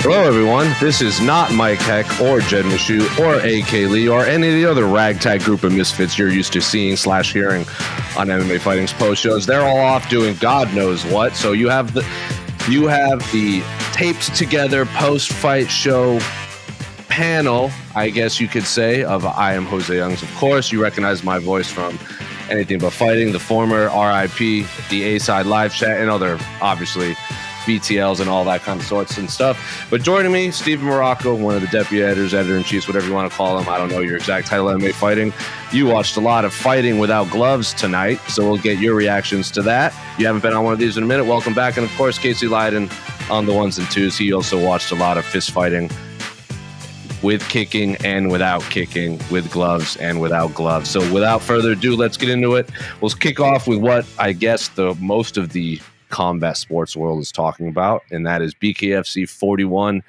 Hello, everyone. This is not Mike Heck or Jed Meshew or AK Lee or any of the other ragtag group of misfits you're used to seeing slash hearing on MMA Fighting's post shows. They're all off doing God knows what. So you have the you have the taped together post fight show panel, I guess you could say, of I am Jose Youngs. Of course, you recognize my voice from anything but fighting, the former RIP, the A side live chat, and other obviously BTLs and all that kind of sorts and stuff. But joining me, Steven Marrocco, one of the deputy editors, editor in chiefs, whatever you want to call him. I don't know your exact title, MMA fighting. You watched a lot of fighting without gloves tonight, so we'll get your reactions to that. You haven't been on one of these in a minute. Welcome back. And of course, Casey Leydon on the ones and twos. He also watched a lot of fist fighting with kicking and without kicking, with gloves and without gloves. So without further ado, let's get into it. We'll kick off with what I guess the most of the combat sports world is talking about, and that is BKFC 41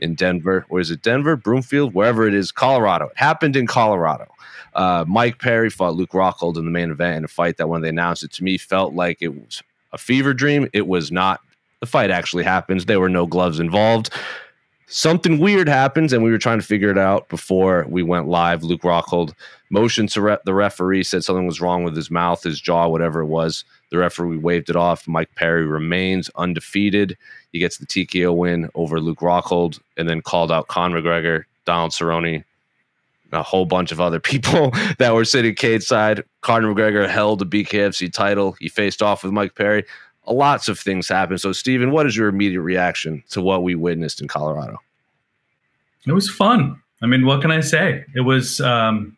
in Denver. Or is it Denver, Broomfield, wherever it is, Colorado? It happened in Colorado. Uh, Mike Perry fought Luke Rockhold in the main event in a fight that when they announced it to me felt like it was a fever dream. It was not. The fight actually happens. There were no gloves involved. Something weird happens, and we were trying to figure it out before we went live. Luke Rockhold motioned to re- the referee, said something was wrong with his mouth, his jaw, whatever it was. The referee waved it off. Mike Perry remains undefeated. He gets the TKO win over Luke Rockhold and then called out Con McGregor, Donald Cerrone, a whole bunch of other people that were sitting cage side. Conor McGregor held the BKFC title. He faced off with Mike Perry. Lots of things happen. So, Steven, what is your immediate reaction to what we witnessed in Colorado? It was fun. I mean, what can I say? It was, um,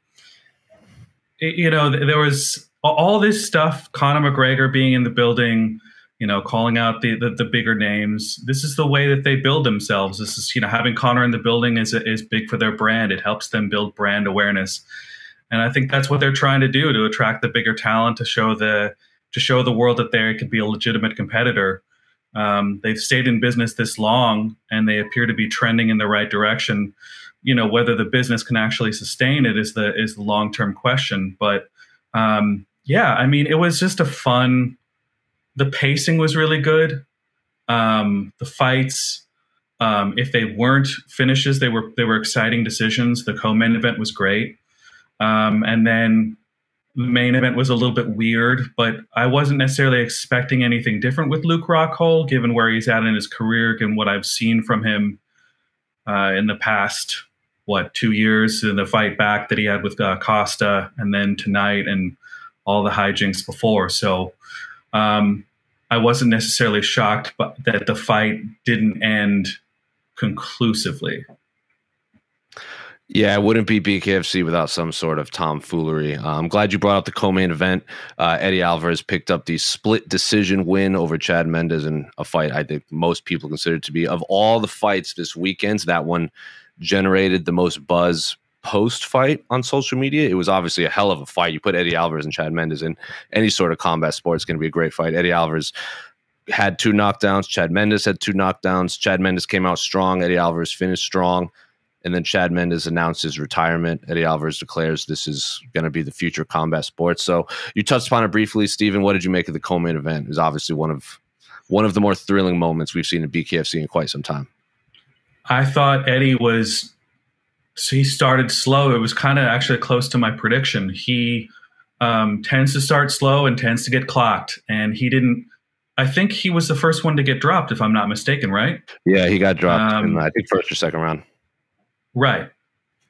it, you know, there was all this stuff, Conor McGregor being in the building, you know, calling out the, the, the bigger names. This is the way that they build themselves. This is, you know, having Conor in the building is is big for their brand. It helps them build brand awareness, and I think that's what they're trying to do to attract the bigger talent to show the to show the world that they could be a legitimate competitor. Um, they've stayed in business this long, and they appear to be trending in the right direction. You know, whether the business can actually sustain it is the is the long term question, but um, yeah, I mean, it was just a fun. The pacing was really good. Um, the fights, um, if they weren't finishes, they were they were exciting decisions. The co-main event was great, um, and then the main event was a little bit weird. But I wasn't necessarily expecting anything different with Luke Rockhold, given where he's at in his career and what I've seen from him uh, in the past. What two years in the fight back that he had with uh, Costa, and then tonight, and all the hijinks before. So um, I wasn't necessarily shocked but that the fight didn't end conclusively. Yeah, it wouldn't be BKFC without some sort of tomfoolery. Uh, I'm glad you brought up the co-main event. Uh, Eddie Alvarez picked up the split decision win over Chad Mendes in a fight I think most people consider to be of all the fights this weekend. That one generated the most buzz post fight on social media. It was obviously a hell of a fight. You put Eddie Alvarez and Chad Mendes in any sort of combat sport, it's going to be a great fight. Eddie Alvarez had two knockdowns. Chad Mendes had two knockdowns. Chad Mendes came out strong. Eddie Alvarez finished strong. And then Chad Mendes announced his retirement. Eddie Alvarez declares this is going to be the future combat sports. So you touched upon it briefly, Steven. What did you make of the co-main event? It was obviously one of one of the more thrilling moments we've seen in BKFC in quite some time. I thought Eddie was he started slow. It was kind of actually close to my prediction. He um, tends to start slow and tends to get clocked, and he didn't. I think he was the first one to get dropped, if I'm not mistaken, right? Yeah, he got dropped um, in I think first or second round. Right.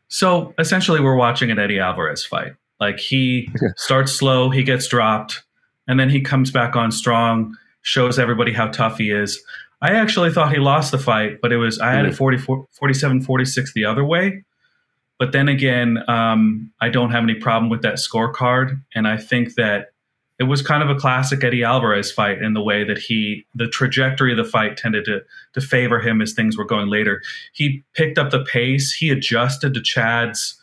So essentially, we're watching an Eddie Alvarez fight. Like he starts slow, he gets dropped, and then he comes back on strong, shows everybody how tough he is. I actually thought he lost the fight, but it was I had it 44, 47 46 the other way. But then again, um, I don't have any problem with that scorecard. And I think that it was kind of a classic Eddie Alvarez fight in the way that he, the trajectory of the fight tended to, to favor him as things were going later. He picked up the pace, he adjusted to Chad's,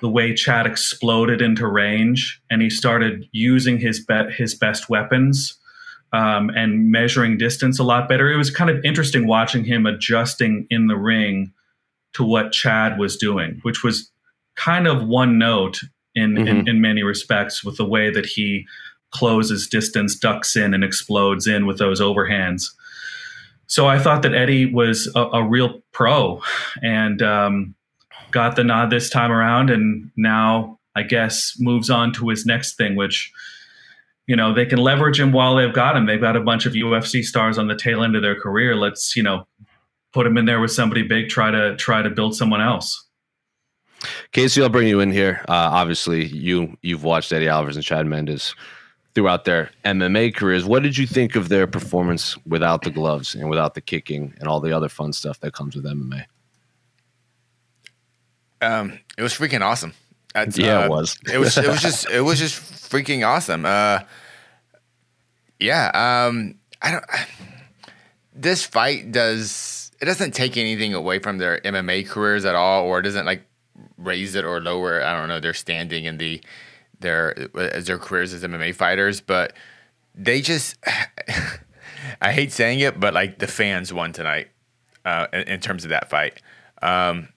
the way Chad exploded into range, and he started using his, be- his best weapons. Um, and measuring distance a lot better. It was kind of interesting watching him adjusting in the ring to what Chad was doing, which was kind of one note in, mm-hmm. in, in many respects with the way that he closes distance, ducks in, and explodes in with those overhands. So I thought that Eddie was a, a real pro and um, got the nod this time around, and now I guess moves on to his next thing, which you know they can leverage him while they've got him. They've got a bunch of UFC stars on the tail end of their career. Let's you know put him in there with somebody big, try to try to build someone else. Casey, I'll bring you in here. Uh, obviously, you you've watched Eddie Alvarez and Chad Mendes throughout their MMA careers. What did you think of their performance without the gloves and without the kicking and all the other fun stuff that comes with MMA? Um, it was freaking awesome. That's, yeah, uh, it was. it was. It was just. It was just freaking awesome. Uh, yeah. Um, I don't. This fight does it doesn't take anything away from their MMA careers at all, or it doesn't like raise it or lower. I don't know their standing in the their as their careers as MMA fighters, but they just I hate saying it, but like the fans won tonight uh, in, in, terms of that fight. Um,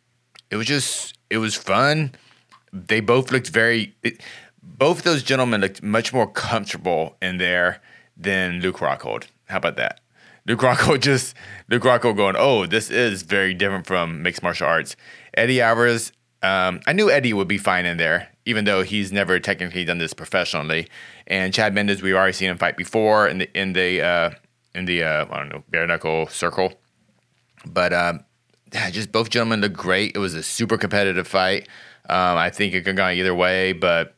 it was just it was fun. They both looked very. It, both those gentlemen looked much more comfortable in there than Luke Rockhold. How about that? Luke Rockhold just Luke Rockhold going, oh, this is very different from mixed martial arts. Eddie Alvarez, um, I knew Eddie would be fine in there, even though he's never technically done this professionally. And Chad Mendes, we've already seen him fight before in the in the uh, in the uh, I don't know bare knuckle circle, but um, just both gentlemen looked great. It was a super competitive fight. Um, I think it could go either way, but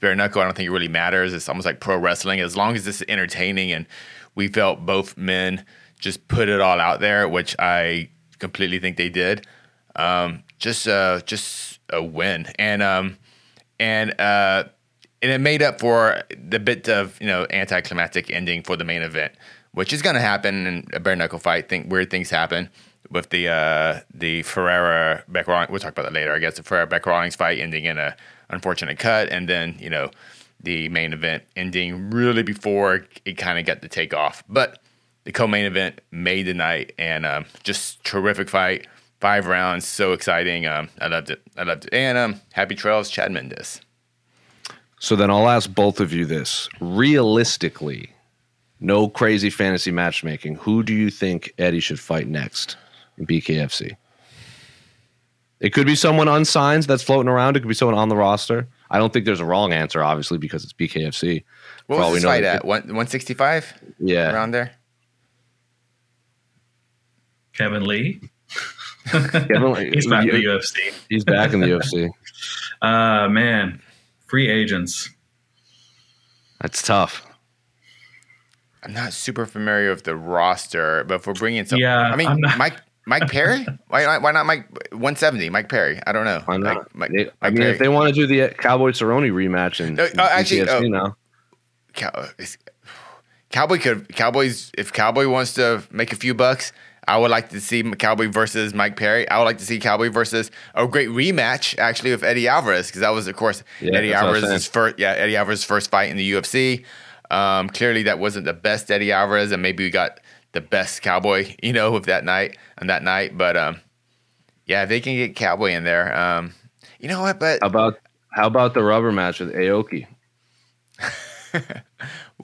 bare knuckle, I don't think it really matters. It's almost like pro wrestling. As long as it's entertaining and we felt both men just put it all out there, which I completely think they did. Um, just uh, just a win, and um, and uh, and it made up for the bit of you know anticlimactic ending for the main event, which is going to happen in a bare knuckle fight. Think weird things happen with the uh, the Ferea Bec Rawlings. We'll talk about that later. I guess the Ferea Bec Rawlings fight ending in a unfortunate cut, and then you know the main event ending really before it kind of got the takeoff. But the co-main event made the night, and um, just terrific fight. Five rounds, so exciting. Um, I loved it. I loved it. And um, happy trails, Chad Mendes. So then I'll ask both of you this: realistically, no crazy fantasy matchmaking. Who do you think Eddie should fight next in BKFC? It could be someone unsigned that's floating around. It could be someone on the roster. I don't think there's a wrong answer, obviously, because it's BKFC. What was this fight at? One, 165? Yeah. Around there? Kevin Lee? Kevin Lee. He's back in the UFC. He's back in the UFC. Uh, man. Free agents. That's tough. I'm not super familiar with the roster, but if we're bringing some, yeah, I mean, Mike Mike Perry? why, why not Mike 170? Mike Perry. I don't know. Why not? Mike, Mike, I mean, Perry. if they want to do the Cowboy Cerrone rematch and no, uh, actually, oh, now. Cow, Cowboy could Cowboys if Cowboy wants to make a few bucks. I would like to see Cowboy versus Mike Perry. I would like to see Cowboy versus a great rematch actually with Eddie Alvarez because that was of course yeah, Eddie Alvarez's first yeah Eddie Alvarez's first fight in the UFC. Um, clearly that wasn't the best Eddie Alvarez and maybe we got the best cowboy, you know, of that night and that night. But um, Yeah, if they can get Cowboy in there. Um, you know what? But How about how about the rubber match with Aoki?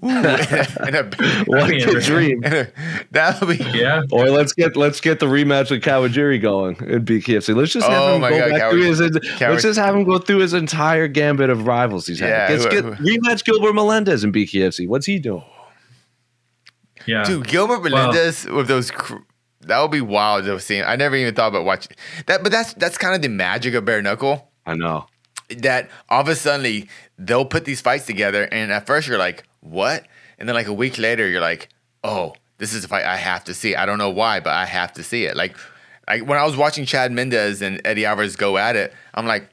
ooh, in a- What a dream! in a- that'll be Yeah. Or let's get let's get the rematch with Kawajiri going in BKFC. Let's just have Oh him go God, back Kawa- through his. Kawa- let's just have him go through his entire gambit of rivals he's had. Yeah, Let's who- get who- rematch Gilbert Melendez in BKFC. What's he doing? Yeah. Dude, Gilbert Well- Melendez with those. Cr- that would be wild to see. I never even thought about watching that, but that's that's kind of the magic of bare knuckle. I know. That all of a sudden they'll put these fights together, and at first you're like, "What?" And then like a week later, you're like, "Oh, this is a fight I have to see." I don't know why, but I have to see it. Like, like when I was watching Chad Mendes and Eddie Alvarez go at it, I'm like,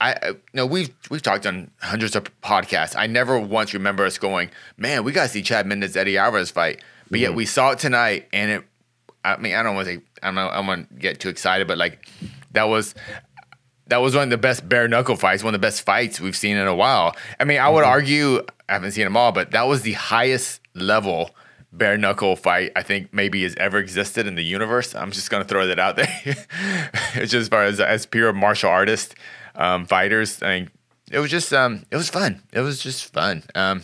I you know we've we've talked on hundreds of podcasts. I never once remember us going, man, we gotta see Chad Mendes Eddie Alvarez fight. But yet mm-hmm. we saw it tonight, and it. I mean, I don't want to say I don't know. I don't want to get too excited, but like that was that was one of the best bare knuckle fights, one of the best fights we've seen in a while. I mean, I would mm-hmm. argue I haven't seen them all, but that was the highest level bare knuckle fight I think maybe has ever existed in the universe. I'm just gonna throw that out there. it's just as far as as pure martial artist um, fighters. I mean, it was just um, it was fun. It was just fun. Um,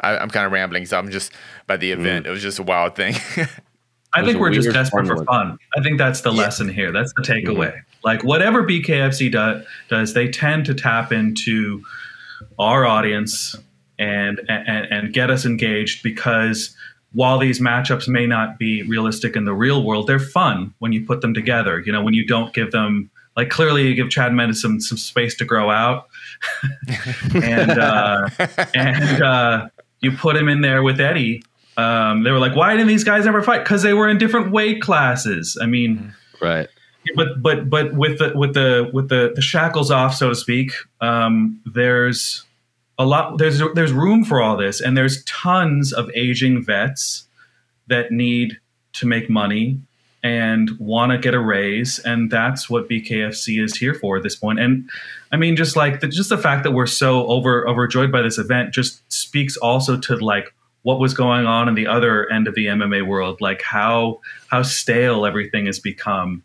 I, I'm kind of rambling, so I'm just by the event. It was just a wild thing. I think we're just desperate fun for fun. I think that's the lesson here. That's the takeaway. Like whatever BKFC do, does, they tend to tap into our audience and, and and get us engaged because while these matchups may not be realistic in the real world, they're fun when you put them together. You know, when you don't give them like clearly you give Chad Mendes some some space to grow out, and uh, and uh, you put him in there with Eddie. Um, they were like, "Why didn't these guys ever fight?" Because they were in different weight classes. I mean, Right. but but but with the with the with the, the shackles off, so to speak, um, there's a lot. There's there's room for all this, and there's tons of aging vets that need to make money and want to get a raise, and that's what BKFC is here for at this point. And I mean, just like the, just the fact that we're so over overjoyed by this event just speaks also to like what was going on in the other end of the MMA world, like how how stale everything has become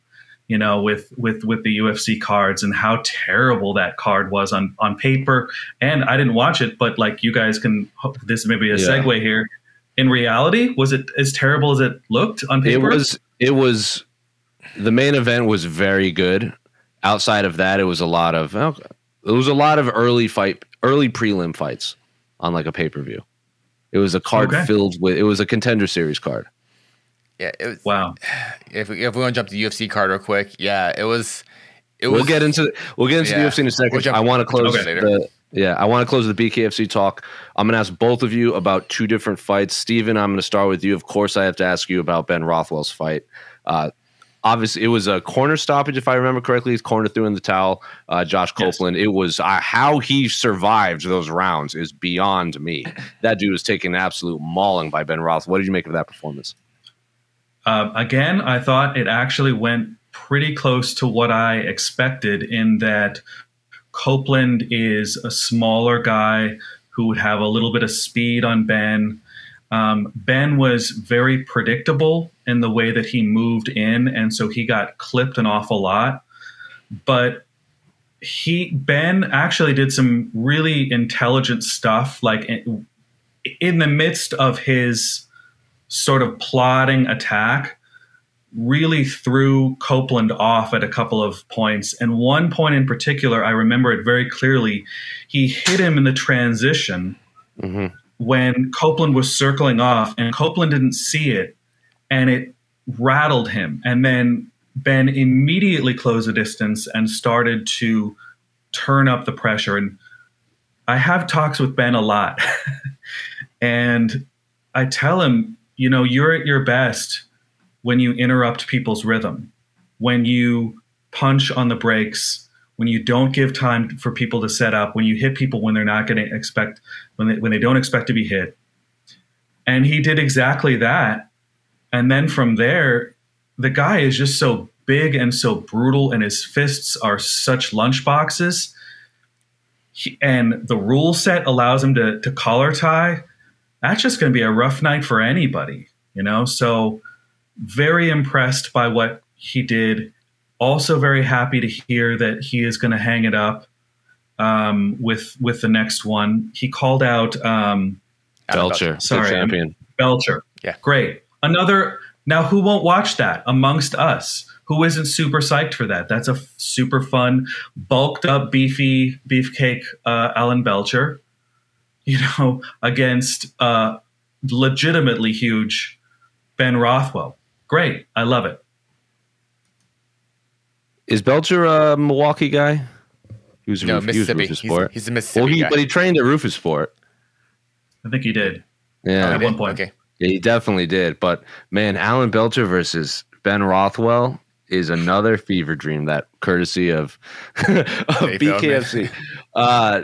you know, with with with the UFC cards and how terrible that card was on on paper. And I didn't watch it, but like you guys can, this may be a Yeah. segue here. In reality, was it as terrible as it looked on paper? It was it was the main event was very good. Outside of that, it was a lot of it was a lot of early fight early prelim fights on like a pay per view. It was a card Okay. filled with it was a contender series card. Yeah, it was, wow. if we, if we want to jump to UFC card real quick, yeah, it was. It We'll was, get into we'll get into Yeah. the UFC in a second. We'll I want to close okay. the yeah. I want to close the BKFC talk. I'm going to ask both of you about two different fights. Steven, I'm going to start with you. Of course, I have to ask you about Ben Rothwell's fight. Uh, obviously, it was a corner stoppage, if I remember correctly. His corner threw in the towel. Uh, Josh Yes. Copeland. It was uh, how he survived those rounds is beyond me. that dude was taking an absolute mauling by Ben Roth. What did you make of that performance? Um, again, I thought it actually went pretty close to what I expected in that Copeland is a smaller guy who would have a little bit of speed on Ben. Um, ben was very predictable in the way that he moved in, and so he got clipped an awful lot. But he Ben actually did some really intelligent stuff, like in, in the midst of his sort of plodding attack really threw Copeland off at a couple of points. And one point in particular, I remember it very clearly. He hit him in the transition Mhm. when Copeland was circling off, and Copeland didn't see it, and it rattled him. And then Ben immediately closed the distance and started to turn up the pressure. And I have talks with Ben a lot. and I tell him, you know, you're at your best when you interrupt people's rhythm, when you punch on the brakes, when you don't give time for people to set up, when you hit people when they're not going to expect, when they, when they don't expect to be hit. And he did exactly that. And then from there, the guy is just so big and so brutal, and his fists are such lunch boxes. He, and the rule set allows him to, to collar tie. That's just going to be a rough night for anybody, you know? So, very impressed by what he did also very happy to hear that he is going to hang it up um, with with the next one. He called out um, Belcher, Sorry, champion. Belcher. Yeah. great. Another now, who won't watch that amongst us? Who isn't super psyched for that? That's a f- super fun, bulked up, beefy beefcake uh, Alan Belcher, you know, against uh, legitimately huge Ben Rothwell. Great, I love it. Is Belcher a Milwaukee guy? He was, No, Ruf- he was Mississippi. Rufus He's, he's a Mississippi well, he, guy. but he trained at Roufusport. I think he did. Yeah, Oh, at he one point. Okay. Yeah, he definitely did. But man, Alan Belcher versus Ben Rothwell is another fever dream. That courtesy of, of Hey, BKFC. Uh,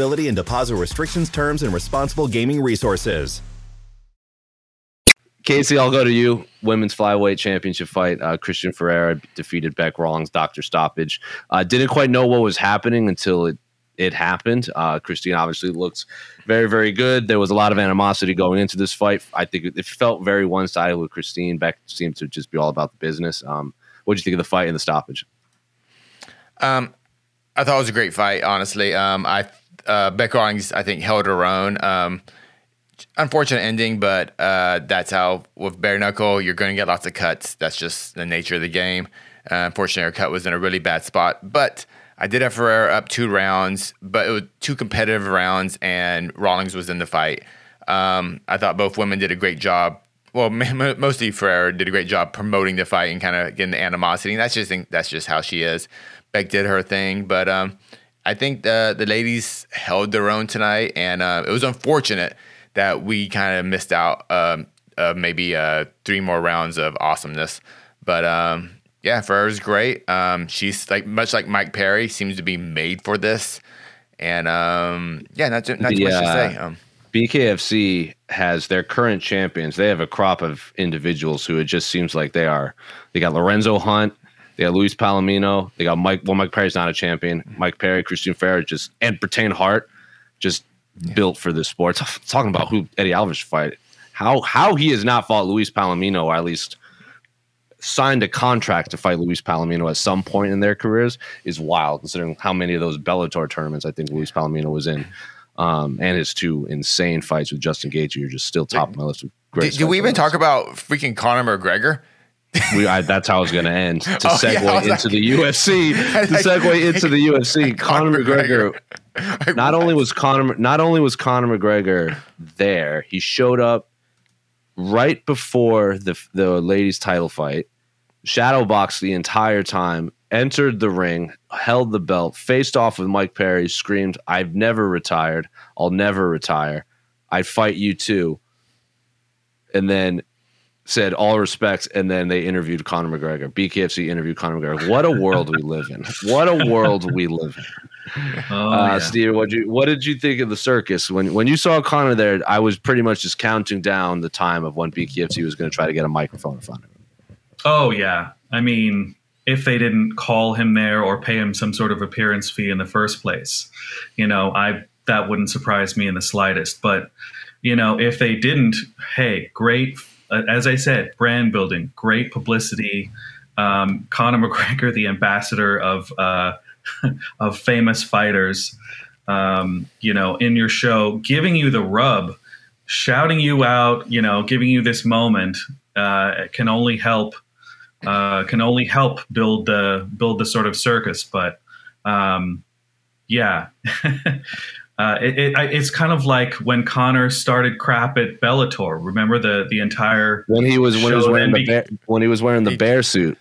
and deposit restrictions, terms, and responsible gaming resources. Casey, I'll go to you. Women's flyweight championship fight. Uh, Christine Ferea defeated Bec Rawlings, Doctor Stoppage. Uh, didn't quite know what was happening until it it happened. Uh, Christine obviously looks very, very good. There was a lot of animosity going into this fight. I think it, it felt very one sided with Christine. Bec seemed to just be all about the business. Um, what did you think of the fight and the stoppage? Um, I thought it was a great fight. Honestly, um, I uh, Bec Rawlings I think held her own. Um, unfortunate ending, but uh, that's how with bare knuckle you're going to get lots of cuts. That's just the nature of the game. Uh, unfortunately, her cut was in a really bad spot, but I did have Ferea up two rounds, but it was two competitive rounds, and Rawlings was in the fight. Um, I thought both women did a great job. Well, m- mostly Ferea did a great job promoting the fight and kind of getting the animosity. And that's just that's just how she is. Bec did her thing, but um, I think the the ladies held their own tonight, and uh, it was unfortunate that we kind of missed out um, uh, maybe uh, three more rounds of awesomeness. But um, yeah, Ferea's great. Um, she's like much like Mike Perry, seems to be made for this. And um, yeah, not too, not too The, much to uh, say. Um, BKFC has their current champions. They have a crop of individuals who it just seems like they are. They got Lorenzo Hunt, they got Luis Palomino, they got Mike. Well, Mike Perry's not a champion. Mike Perry, Christine Ferea, just and Britain Hart, just built for this sport. Talking about who Eddie Alvarez fight, how how he has not fought Luis Palomino, or at least signed a contract to fight Luis Palomino at some point in their careers is wild, considering how many of those Bellator tournaments I think Luis Palomino was in um, and his two insane fights with Justin Gaethje. You're just still top of my list. Great did, did we even talk about freaking Conor McGregor? We, I, that's how I was going to end to Oh, segue yeah, into like- the UFC. To segue into the UFC, Conor McGregor. Not only was Conor, not only was Conor McGregor there, he showed up right before the the ladies' title fight. Shadow boxed the entire time, entered the ring, held the belt, faced off with Mike Perry, screamed, "I've never retired. I'll never retire. I'd fight you too." And then said all respects, and then they interviewed Conor McGregor. BKFC interviewed Conor McGregor. What a world we live in! What a world we live in. Oh, uh, yeah. Steve, what you what did you think of the circus when when you saw Conor there? I was pretty much just counting down the time of when BKFC was going to try to get a microphone in front of him. Oh yeah. I mean, if they didn't call him there or pay him some sort of appearance fee in the first place, you know, I that wouldn't surprise me in the slightest. But you know, if they didn't, hey, great. Uh, As I said, brand building, great publicity. Um, Conor McGregor, the ambassador of uh, of famous fighters, um, you know, in your show, giving you the rub shouting you out, you know, giving you this moment uh, can only help uh, can only help build the build the sort of circus. But um, yeah, uh, it, it, it's kind of like when Conor started crap at Bellator. Remember the the entire when he was when he was wearing the bear, when he was wearing the bear suit.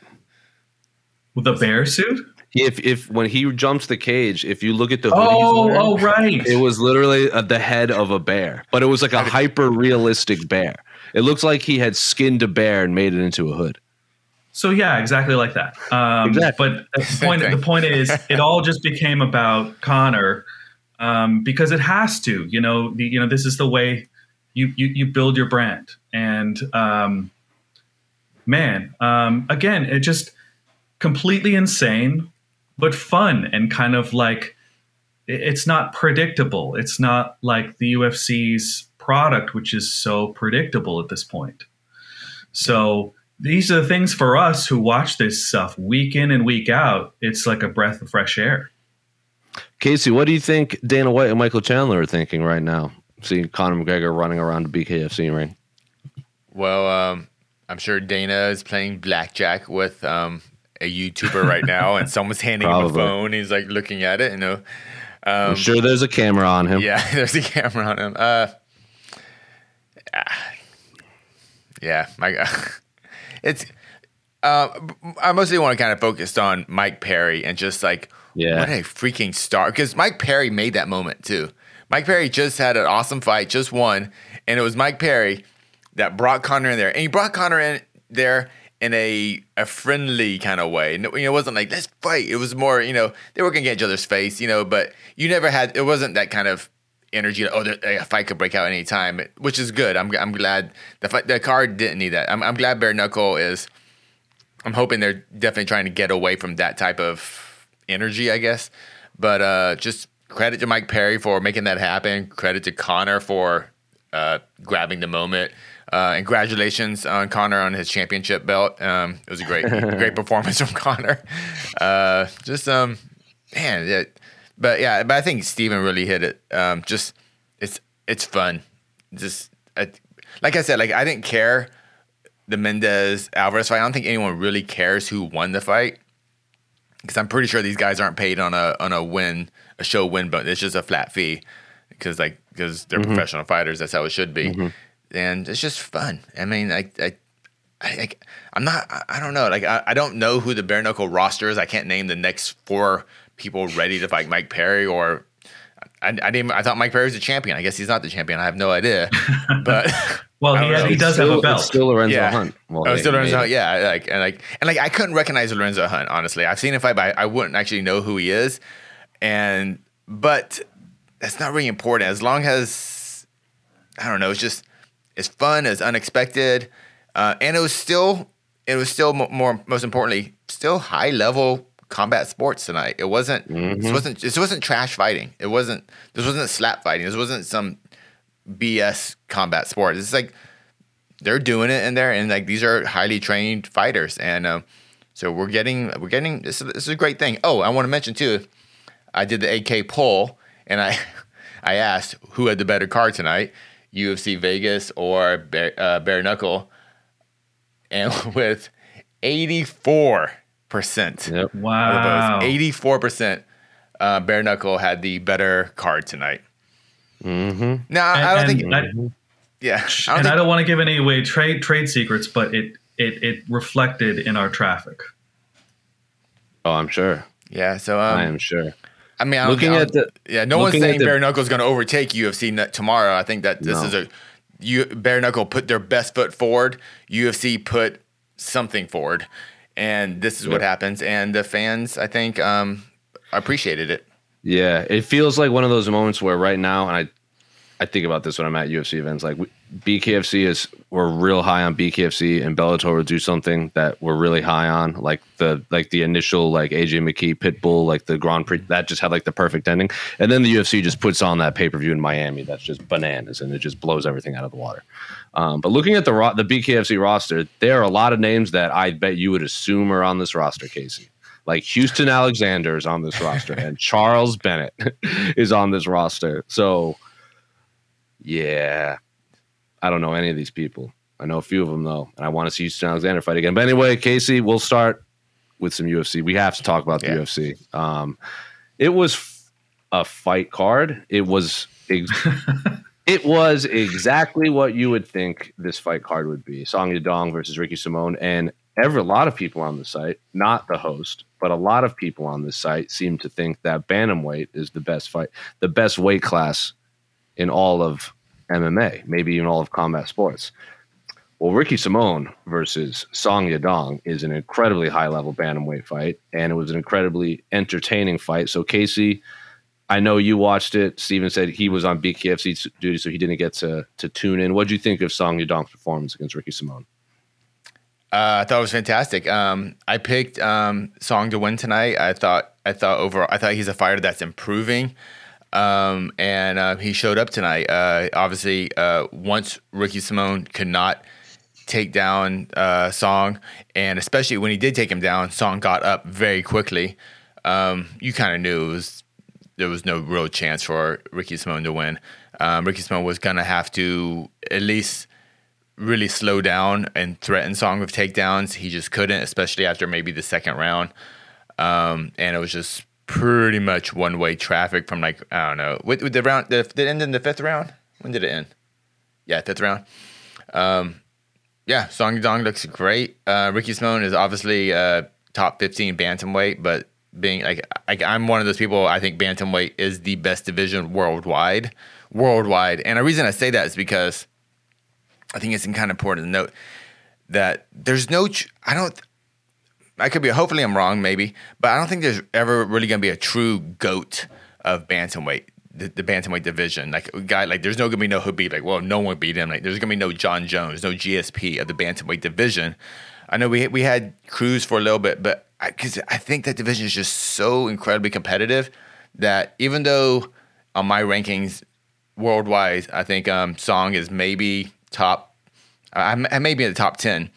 The bear suit. If if when he jumps the cage, if you look at the oh wearing, oh right, it was literally uh, the head of a bear, but it was like a hyper realistic bear. It looks like he had skinned a bear and made it into a hood. So yeah, exactly like that. Um, exactly. But the point the point is, it all just became about Conor um, because it has to. You know, the, you know, this is the way you you, you build your brand. And um, man, um, again, it just completely insane, but fun and kind of like it's not predictable. It's not like the UFC's product, which is so predictable at this point. So these are the things for us who watch this stuff week in and week out. It's like a breath of fresh air. Casey, what do you think Dana White and Michael Chandler are thinking right now? Seeing Conor McGregor running around the BKFC ring. Well, um, I'm sure Dana is playing blackjack with um, a YouTuber right now, and someone's handing him a phone. He's like looking at it. You know, um, I'm sure there's a camera on him. Yeah, there's a camera on him. Uh, yeah, my God. It's. Uh, I mostly want to kind of focus on Mike Perry and just like yeah. What a freaking star. Because Mike Perry made that moment too. Mike Perry just had an awesome fight, just won. And it was Mike Perry that brought Conor in there. And he brought Conor in there in a, a friendly kind of way. You know, it wasn't like, let's fight. It was more, you know, they were going to get each other's face, you know, but you never had, it wasn't that kind of energy. Oh, a fight could break out any time, which is good. I'm, I'm glad the fight, the card didn't need that. I'm, I'm glad Bare Knuckle is, I'm hoping they're definitely trying to get away from that type of energy, I guess. But uh, just credit to Mike Perry for making that happen. Credit to Conor for uh, grabbing the moment. Uh, and congratulations on Conor on his championship belt. Um, it was a great, great performance from Conor. Uh, just um, man, it, but yeah, but I think Steven really hit it. Um, just it's it's fun. Just I, like I said, like I didn't care the Mendes Alvarez fight. I don't think anyone really cares who won the fight because I'm pretty sure these guys aren't paid on a on a win a show win, but it's just a flat fee because like because they're mm-hmm. professional fighters. That's how it should be, mm-hmm. and it's just fun. I mean, I, I, I, am not. I don't know. Like I, I don't know who the bare knuckle roster is. I can't name the next four people ready to fight Mike Perry or. I, I didn't. I thought Mike Perry was the champion. I guess he's not the champion. I have no idea. But Well, he, has, he does still, have a belt. still Lorenzo yeah. Hunt. Well, oh, still Lorenzo Hunt. Yeah, like and like and like I couldn't recognize Lorenzo Hunt. Honestly, I've seen him fight, but I, I wouldn't actually know who he is. And but that's not really important as long as I don't know. It's just it's fun, it's unexpected, uh, and it was still it was still more most importantly still high level combat sports tonight. It wasn't mm-hmm. this wasn't this wasn't trash fighting. It wasn't this wasn't slap fighting. This wasn't some BS combat sport. It's like they're doing it in there, and like these are highly trained fighters, and um, so we're getting we're getting this. This is a great thing. Oh, I want to mention too. I did the AK poll, and I I asked who had the better card tonight, UFC Vegas or Bare, uh, Bare Knuckle, and with eighty four percent. Wow, eighty four percent. Uh, Bare Knuckle had the better card tonight. Mm-hmm. No, I don't think. I, yeah, I don't and think, I don't want to give any away trade trade secrets, but it it it reflected in our traffic. Oh, I'm sure. Yeah, so um, I am sure. I mean, I looking at the yeah, no one's saying the, Bare Knuckle is going to overtake UFC tomorrow. I think that this no. is a you Bare Knuckle put their best foot forward. UFC put something forward, and this is what happens. And the fans, I think, um, appreciated it. Yeah, it feels like one of those moments where right now, and I, I think about this when I'm at UFC events. Like BKFC is, we're real high on BKFC, and Bellator will do something that we're really high on, like the like the initial like AJ McKee Pitbull, like the Grand Prix that just had like the perfect ending, and then the UFC just puts on that pay per view in Miami that's just bananas, and it just blows everything out of the water. Um, but looking at the ro- the BKFC roster, there are a lot of names that I bet you would assume are on this roster, Casey. Like Houston Alexander is on this roster, and Charles Bennett is on this roster. So, yeah, I don't know any of these people. I know a few of them though, and I want to see Houston Alexander fight again. But anyway, Casey, we'll start with some UFC. We have to talk about the Yeah. UFC. Um, it was f- a fight card. It was ex- it was exactly what you would think this fight card would be. Song Yadong versus Ricky Simón, and ever a lot of people on the site, not the host, but a lot of people on this site seem to think that bantamweight is the best fight, the best weight class in all of MMA, maybe even all of combat sports. Well, Ricky Simón versus Song Yadong is an incredibly high level bantamweight fight, and it was an incredibly entertaining fight. So, Casey, I know you watched it. Steven said he was on BKFC duty, so he didn't get to to tune in. What do you think of Song Yadong's performance against Ricky Simón? Uh, I thought it was fantastic. Um, I picked um, Song to win tonight. I thought I thought overall I thought he's a fighter that's improving, um, and uh, he showed up tonight. Uh, obviously, uh, once Ricky Simón could not take down uh, Song, and especially when he did take him down, Song got up very quickly. Um, you kind of knew it was there was no real chance for Ricky Simón to win. Um, Ricky Simón was gonna have to at least really slow down and threaten Song with takedowns. He just couldn't, especially after maybe the second round. Um, and it was just pretty much one way traffic from like I don't know. With, with the round, the, did it end in the fifth round? When did it end? Yeah, fifth round. Um, yeah, Song Dong looks great. Uh, Ricky Simón is obviously uh, top fifteen bantamweight, but being like, like I'm one of those people. I think bantamweight is the best division worldwide, worldwide. And the reason I say that is because I think it's kind of important to note that there's no. Ch- I don't. I could be. Hopefully, I'm wrong. Maybe, but I don't think there's ever really going to be a true goat of bantamweight. The, the bantamweight division, like guy, like there's no gonna be no Khabib, like well, no one beat him. Like there's gonna be no Jon Jones, no GSP of the bantamweight division. I know we we had Cruz for a little bit, but because I, think that division is just so incredibly competitive that even though on my rankings worldwide, I think um, Song is maybe top. I, I may be in the top ten,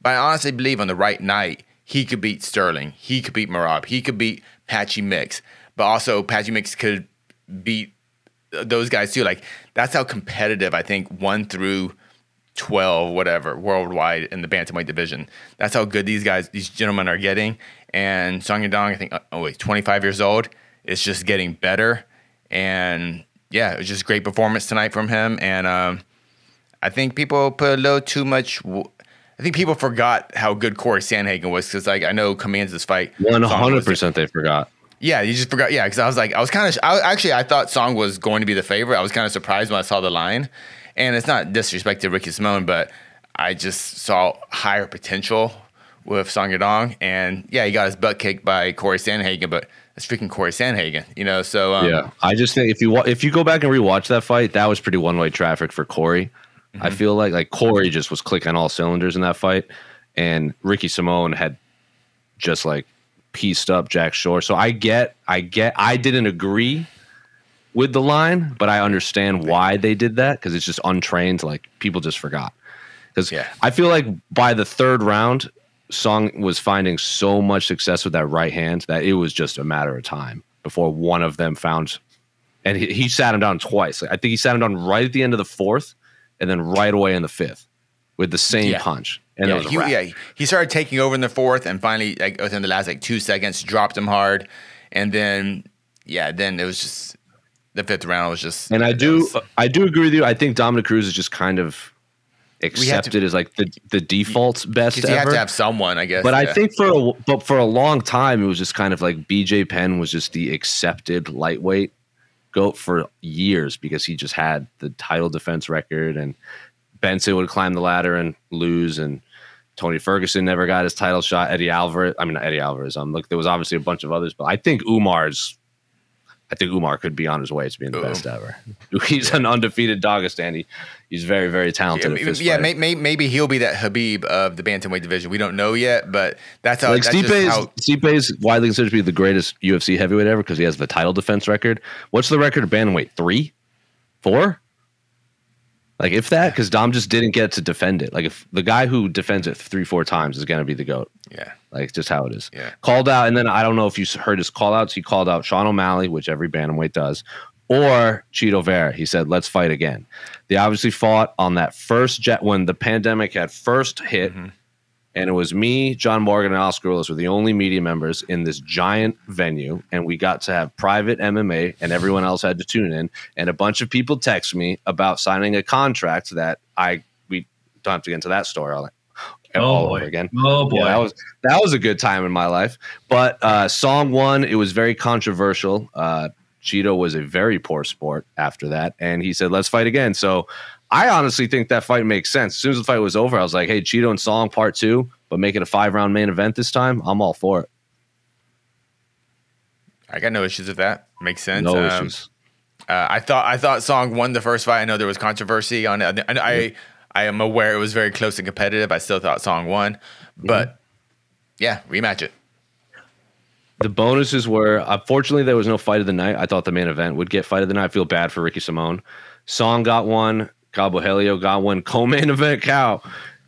but I honestly believe on the right night he could beat Sterling, he could beat Merab, he could beat Patchy Mix, but also Patchy Mix could beat those guys too. Like that's how competitive I think one through twelve, whatever, worldwide in the bantamweight division. That's how good these guys, these gentlemen, are getting. And Song Yadong, I think, oh wait, twenty five years old. It's just getting better, and yeah, it was just great performance tonight from him. And um, I think people put a little too much. w- I think people forgot how good Corey Sandhagen was because, like, I know commands this fight. One hundred percent, they forgot. yeah, you just forgot. Yeah, because I was like, I was kind of, I, actually, I thought Song was going to be the favorite. I was kind of surprised when I saw the line, and it's not disrespect to Ricky Simón, but I just saw higher potential with Song Yadong, and yeah, he got his butt kicked by Corey Sandhagen, but it's freaking Corey Sandhagen, you know. So um, yeah, I just think if you wa- if you go back and rewatch that fight, that was pretty one way traffic for Corey. I Mm-hmm. feel like like Corey just was clicking all cylinders in that fight, and Ricky Simón had just like pieced up Jack Shore. So I get, I get, I didn't agree with the line, but I understand why they did that because it's just untrained. Like people just forgot. Because Yeah. I feel like by the third round, Song was finding so much success with that right hand that it was just a matter of time before one of them found. And he, he sat him down twice. I think he sat him down right at the end of the fourth, and then right away in the fifth with the same Yeah. punch. And yeah, was he, yeah, he started taking over in the fourth, and finally, like within the last like two seconds, dropped him hard, and then yeah, then it was just the fifth round was just. And I do, was- I do agree with you. I think Dominick Cruz is just kind of accepted as like the the default best you have ever. to have someone, I guess. but I think for a, but for a long time it was just kind of like BJ Penn was just the accepted lightweight goat for years because he just had the title defense record and Benson would climb the ladder and lose and Tony Ferguson never got his title shot. Eddie Alvarez, I mean not Eddie Alvarez. Um, look, there was obviously a bunch of others, but I think Umar's. I think Umar could be on his way to being the Ooh. best ever. He's an undefeated Dagestani. He's very, very talented. Yeah, yeah may, may, maybe he'll be that Khabib of the bantamweight division. We don't know yet, but that's how. like that's Stipe is, how Stipe is widely considered to be the greatest UFC heavyweight ever because he has the title defense record. What's the record of bantamweight? Three, four? Like if that, because Dom just didn't get to defend it. Like if the guy who defends it three, four times is going to be the goat. yeah. Like just how it is. Yeah. Called out, and then I don't know if you heard his call outs. He called out Sean O'Malley, which every bantamweight does. or Chito Vera. He said, let's fight again. They obviously fought on that first jet when the pandemic had first hit. Mm-hmm. And it was me, John Morgan, and Oscar Willis were the only media members in this giant venue. And we got to have private MMA, and everyone else had to tune in. And a bunch of people text me about signing a contract that I, we don't have to get into that story all, Oh, all boy. over again. Oh boy. Yeah, that was that was a good time in my life. But uh, song one, it was very controversial. Uh, Chito was a very poor sport after that, and he said, "Let's fight again." So I honestly think that fight makes sense. As soon as the fight was over, I was like, "Hey, Chito and Song part two, but make it a five round main event this time." I'm all for it. I got no issues with that. Makes sense. No Um, issues. Uh, I thought I thought Song won the first fight. I know there was controversy on it. And I I am aware it was very close and competitive. I still thought Song won, but yeah, rematch it. The bonuses were uh, unfortunately there was no fight of the night. I thought the main event would get fight of the night. I feel bad for Ricky Simón. Song got one. Caio Borralho got one. Co-main event cow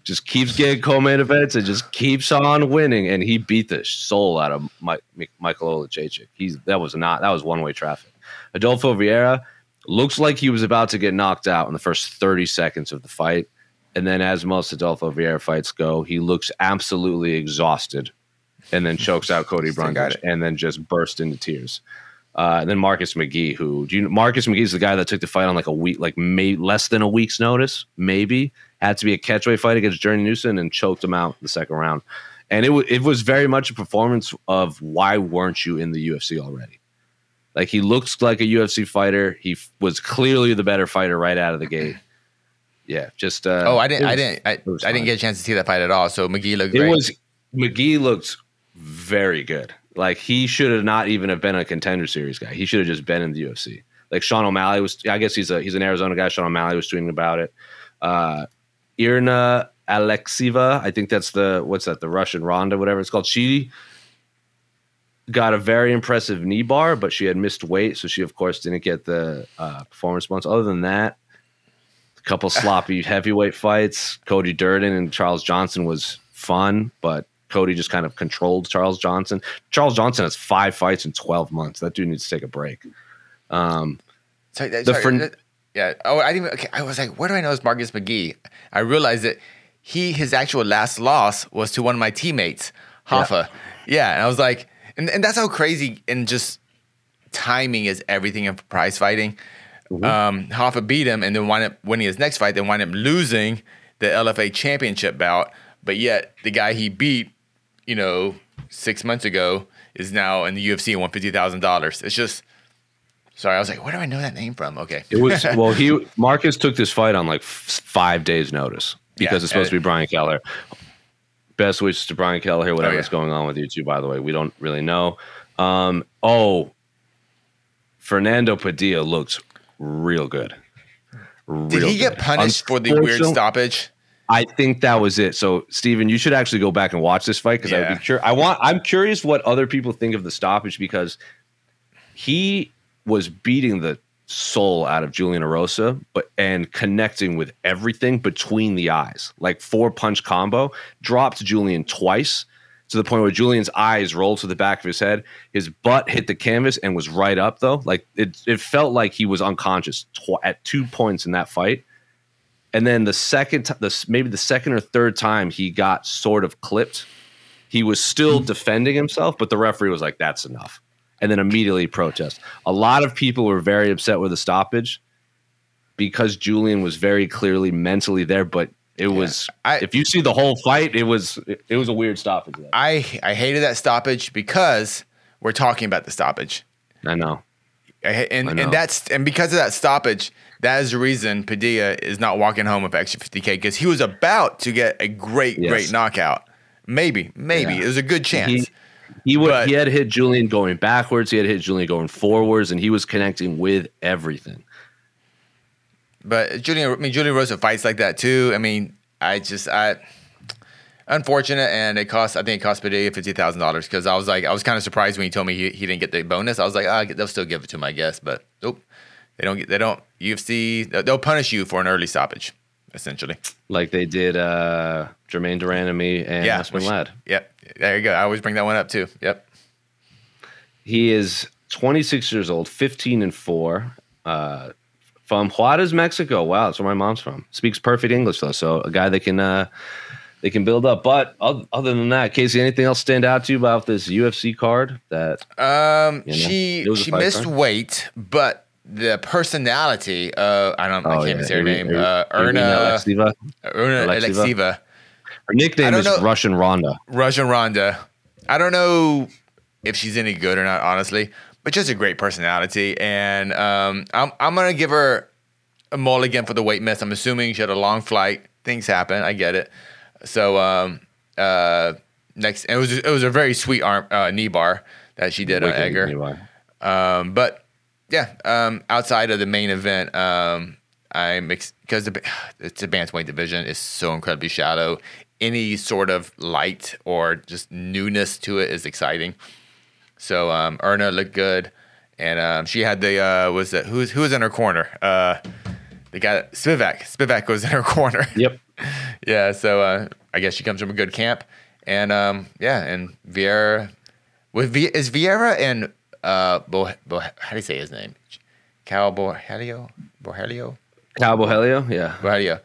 just keeps getting co-main events and just keeps on winning. And he beat the soul out of Mike, Michael Oleksiejczuk. He's that was not that was one way traffic. Adolfo Vieira looks like he was about to get knocked out in the first 30 seconds of the fight. And then, as most Adolfo Vieira fights go, he looks absolutely exhausted and then chokes out Cody Brundage and then just burst into tears. Uh, and then Marcus McGee, who do you Marcus McGee's the guy that took the fight on like a week, like may, less than a week's notice, maybe had to be a catchweight fight against Journey Newson and choked him out in the second round. And it w- it was very much a performance of why weren't you in the UFC already? Like he looks like a UFC fighter. He f- was clearly the better fighter right out of the gate. Yeah, just uh, Oh, I didn't. it I didn't. I, I didn't get a chance to see that fight at all. So McGee looked It great. was McGee looked very good. Like he should have not even have been a contender series guy. He should have just been in the UFC. Like Sean O'Malley was. I guess he's a he's an Arizona guy. Sean O'Malley was tweeting about it. Uh, Irna Alexieva, I think that's the what's that the Russian Ronda, whatever it's called. She got a very impressive knee bar, but she had missed weight, so she of course didn't get the uh, performance bonus. Other than that, a couple sloppy heavyweight fights. Cody Durden and Charles Johnson was fun, but Cody just kind of controlled Charles Johnson. Charles Johnson has five fights in twelve months. That dude needs to take a break. Um, Sorry, The sorry, fern- yeah. Oh, I didn't. Okay, I was like, where do I know it's Marcus McGee? I realized that he his actual last loss was to one of my teammates, Hoffa. Yeah, and I was like, and, and that's how crazy and just timing is everything in prize fighting. Um, Hoffa beat him and then wound up winning his next fight, then wind up losing the LFA championship bout. But yet the guy he beat, you know, six months ago is now in the UFC and won fifty thousand dollars. It's just sorry, I was like, where do I know that name from? Okay. It was well. He Marcus took this fight on like f- five days' notice because Yeah, it's supposed to be Brian Keller. Best wishes to Brian Keller. Whatever's yeah. going on with you two, by the way, we don't really know. Um, oh, Fernando Padilla looks real good. Did Real he get good. punished for the weird stoppage? I think that was it. So, Steven, you should actually go back and watch this fight because I'd be curious. I want I'm curious what other people think of the stoppage because he was beating the soul out of Julian Erosa, but and connecting with everything between the eyes, like four punch combo. Dropped Julian twice to the point where Julian's eyes rolled to the back of his head. His butt hit the canvas and was right up though. Like it, it felt like he was unconscious tw- at two points in that fight. And then the second, t- the maybe the second or third time he got sort of clipped, he was still mm-hmm. defending himself, but the referee was like, "That's enough," and then immediately protest. A lot of people were very upset with the stoppage because Julian was very clearly mentally there, but it was. I- if you see the whole fight, it was it, it was a weird stoppage. there. I I hated that stoppage because we're talking about the stoppage. I know. I, and I know. and that's and because of that stoppage, that is the reason Padilla is not walking home with extra 50k because he was about to get a great Yes. great knockout. Maybe maybe Yeah. it was a good chance. He, he would. But- he had hit Julian going backwards. He had hit Julian going forwards, and he was connecting with everything. But Julian, I mean, Julian Rosa fights like that too. I mean, I just, I, unfortunate, and it cost. I think it cost Padilla fifty thousand dollars because I was like, I was kind of surprised when he told me he, he didn't get the bonus. I was like, ah, they'll still give it to him, I guess. But nope, they don't get. They don't. UFC, they'll- punish you for an early stoppage, essentially. like they did uh Germaine de Randamie and yeah. Ladd. Yep. There you go. I always bring that one up too. Yep. He is 26 years old, 15 and 4. Uh, from Juarez, Mexico. Wow, that's where my mom's from. Speaks perfect English though, so a guy that can uh, they can build up. But other than that, Casey, anything else stand out to you about this UFC card? That Um, You know, she it was a she missed card. weight, but the personality. Uh, I don't. I Oh, can't yeah, even say her name. Irina Uh, Erna. Erna Alexieva? Her nickname is know. Russian Ronda. Russian Ronda. I don't know if she's any good or not, honestly, but just a great personality. And um, I'm I'm gonna give her a mulligan for the weight miss. I'm assuming she had a long flight. Things happen. I get it. So um, uh, next, it was it was a very sweet arm uh, knee bar that she did on Wicked Edgar. Um, but yeah, um, outside of the main event, um, I'm because the it's a bantamweight division is so incredibly shallow. Any sort of light or just newness to it is exciting. So um, Erna looked good, and um, she had the uh, was that who's who was in her corner? Uh, the guy Spivak. Spivak was in her corner. Yep. yeah, so uh, I guess she comes from a good camp, and um, yeah, and Vieira with v- is Vieira and uh, Bo, Bo, how do you say his name? Cal Borgelio, Borgelio, Cowboy Helio, yeah. Borgelio.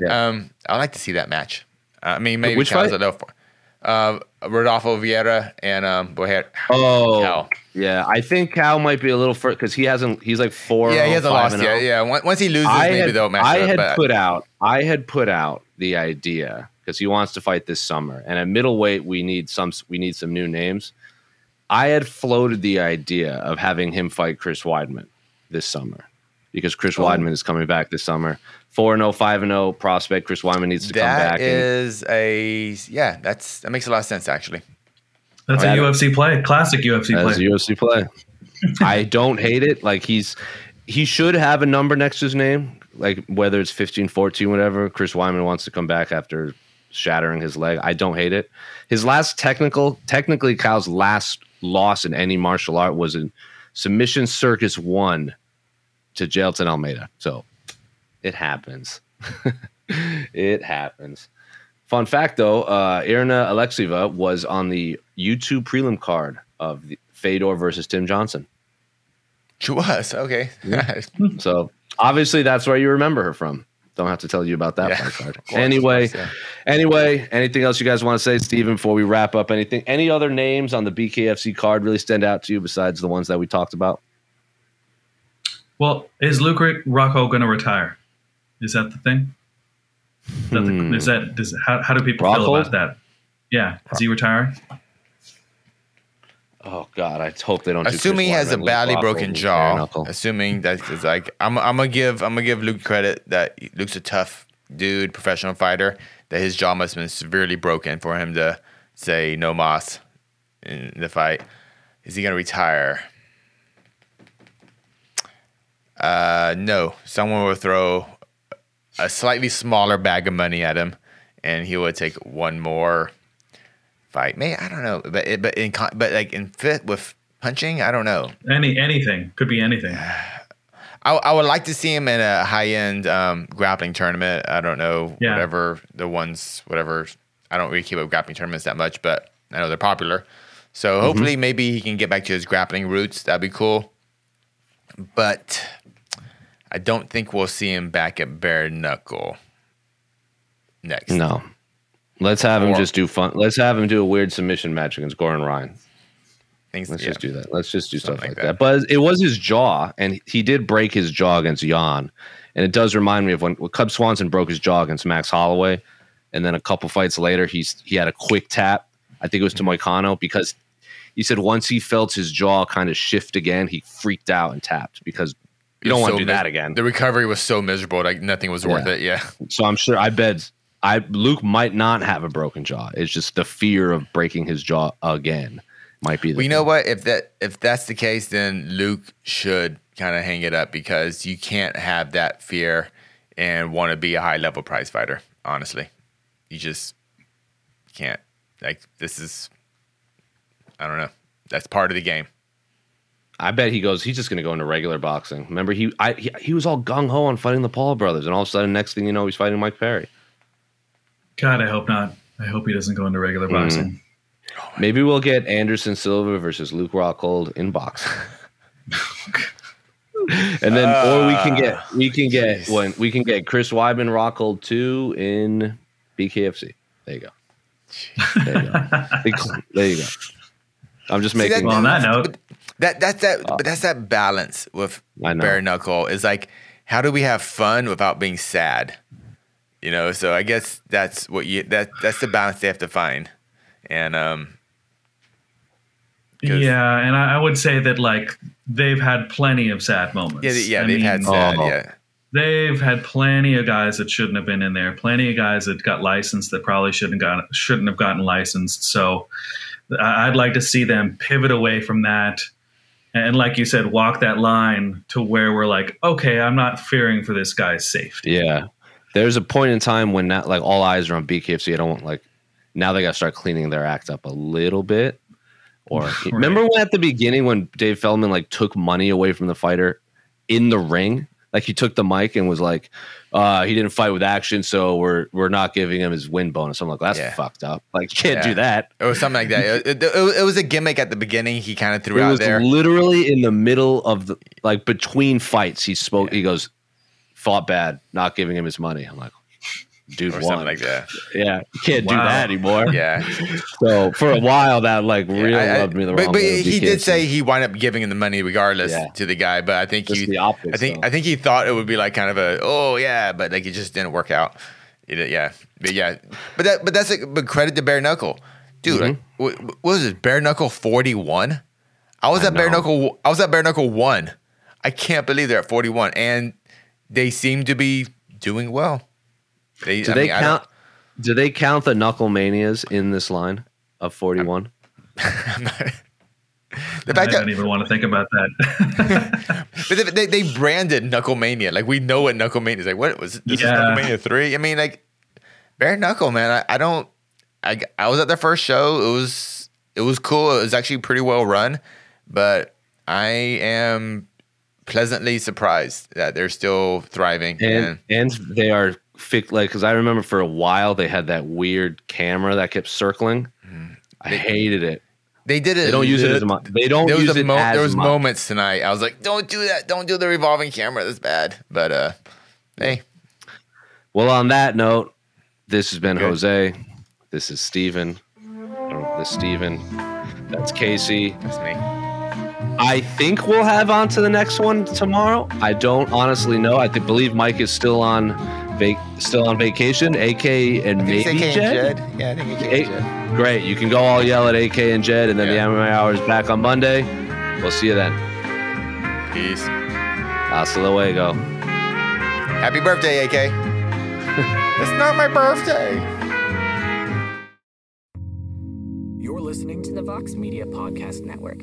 Yeah. Um, I'd like to see that match. I mean, maybe Which Cal's fight? Adolfo. Uh, Rodolfo Vieira and um, Boher. Oh, Cal. yeah. I think Cal might be a little further because he hasn't. He's like four. Yeah, he hasn't lost yet. oh. Yeah, Once- once he loses, I maybe had, they'll match I had put out. I had put out the idea because he wants to fight this summer, and at middleweight we need some. We need some new names. I had floated the idea of having him fight Chris Weidman this summer because Chris Oh. Weidman is coming back this summer. Four and 0, 5 and 0 prospect. Chris Weidman needs to come that back. and, a yeah. That's that makes a lot of sense actually. That's a UFC play, classic UFC as play. a UFC play. I don't hate it. Like he's he should have a number next to his name, like whether it's 15, 14, whatever. Chris Weidman wants to come back after shattering his leg. I don't hate it. His last technical, technically Kyle's last loss in any martial art was in submission circus one to Jailton Almeida. So it happens. it happens. Fun fact though, uh, Irina Alexieva was on the YouTube prelim card of the Fedor versus Tim Johnson. She was okay. So obviously that's where you remember her from. Don't have to tell you about that Yeah, card. anyway, course, yeah. anyway, anything else you guys want to say, Steven, before we wrap up? Anything? Any other names on the BKFC card really stand out to you besides the ones that we talked about? Well, is Luke Rockhold going to retire? Is that the thing? Is that, the, hmm. is that does, how, how do people feel about that? Yeah, is he retiring? Oh God, I hope they don't. do assuming he has a badly broken jaw. Assuming that is like I'm, I'm gonna give I'm gonna give Luke credit that Luke's a tough dude, professional fighter. That his jaw must have been severely broken for him to say no mas in the fight. Is he gonna retire? Uh, no. Someone will throw a slightly smaller bag of money at him, and he would take one more fight. May I don't know, but it, but in but like in fit with punching, I don't know. Any anything could be anything. I, I would like to see him in a high end um, grappling tournament. I don't know Yeah. whatever the ones whatever. I don't really keep up grappling tournaments that much, but I know they're popular. So hopefully, maybe he can get back to his grappling roots. That'd be cool. But I don't think we'll see him back at bare knuckle next. No, let's have him Or- just do fun. Let's have him do a weird submission match against Gordon Ryan. Things, Let's yeah. just do that. Let's just do Something stuff like like that. But it was his jaw, and he did break his jaw against Jan. And it does remind me of when, when Cub Swanson broke his jaw against Max Holloway, and then a couple fights later, he's he had a quick tap. I think it was to mm-hmm. Moicano because he said once he felt his jaw kind of shift again, he freaked out and tapped because you don't want so to do that again. The recovery was so miserable, like nothing was worth Yeah. it. Yeah. So I'm sure I bet I Luke might not have a broken jaw. It's just the fear of breaking his jaw again might be the Well, you know what? If that if that's the case, then Luke should kind of hang it up because you can't have that fear and want to be a high level prize fighter. Honestly, you just can't. Like this is, I don't know. That's part of the game. I bet he goes. He's just going to go into regular boxing. Remember, he I he, he was all gung ho on fighting the Paul brothers, and all of a sudden, next thing you know, he's fighting Mike Perry. God, I hope not. I hope he doesn't go into regular Mm-hmm. boxing. Maybe we'll get Anderson Silva versus Luke Rockhold in boxing. and then or we can get Ah, we can get when we can get Chris Weidman Rockhold two in BKFC. There you go. There you go. There you go. I'm just See, making. Well, on that note, but that that's that but that's that balance with I bare knuckle is like how do we have fun without being sad you know so i guess that's what you that that's the balance they have to find and um yeah, and I, I would say that like they've had plenty of sad moments. yeah they- yeah I they've mean, had sad Oh. yeah They've had plenty of guys that shouldn't have been in there. Plenty of guys that got licensed that probably shouldn't have got shouldn't have gotten licensed. So I'd like to see them pivot away from that, and like you said, walk that line to where we're like, okay, I'm not fearing for this guy's safety. Yeah, there's a point in time when not like all eyes are on BKFC. I don't want like now they got to start cleaning their act up a little bit. Or remember when at the beginning when Dave Feldman like took money away from the fighter in the ring, like he took the mic and was like, uh, he didn't fight with action, so we're we're not giving him his win bonus. I'm like, that's Yeah. fucked up. Like, you can't Yeah. do that. or something like that it, it, it- was a gimmick at the beginning he kind of threw it out was there literally in the middle of the like between fights. He spoke. He goes, fought bad, not giving him his money. I'm like, dude, or won. something like that Yeah, you can't do that anymore. yeah So for a while, that like Yeah, really I- rubbed me the but, wrong but way. he did say he wound up giving him the money regardless Yeah. to the guy but i think Just he the optics, i think though. i think he thought it would be like kind of a oh yeah but like it just didn't work out It- yeah but yeah but that but that's a but credit to bare knuckle dude Mm-hmm. what, what was it bare knuckle 41 i was I at bare knuckle i was at bare knuckle 1 i can't believe they're at 41 and they seem to be doing well they, Do I they mean, I don't- count? Do they count the knuckle manias in this line of forty-one? the I fact that don't even want to think about that. But they, they, they branded Knucklemania. Like we know what Knucklemania is. Like what was this? Yeah. Is Knucklemania three? I mean, like bare knuckle, man. I, I don't. I I was at their first show. It was it was cool. It was actually pretty well run, but I am pleasantly surprised that they're still thriving. And And, and they are like because I remember for a while they had that weird camera that kept circling. I hated it. they did it. They don't use it as much. They don't There was, use a it mo- as there was much. moments tonight. I was like, "Don't do that! Don't do the revolving camera. That's bad." But uh, hey, Well, on that note, this has been Good. Jose. This is Steven. Or this Steven. That's Casey. that's me. I think we'll have on to the next one tomorrow. I don't honestly know. I think, believe Mike is still on vac- still on vacation. AK and I maybe AK Jed. and Jed. Yeah, I think AK A- and Jed. Great. You can go all yell at AK and Jed, and then Yeah. the MMA hour is back on Monday. We'll see you then. Peace. Hasta luego. Happy birthday, AK. it's not my birthday. You're listening to the Vox Media Podcast Network.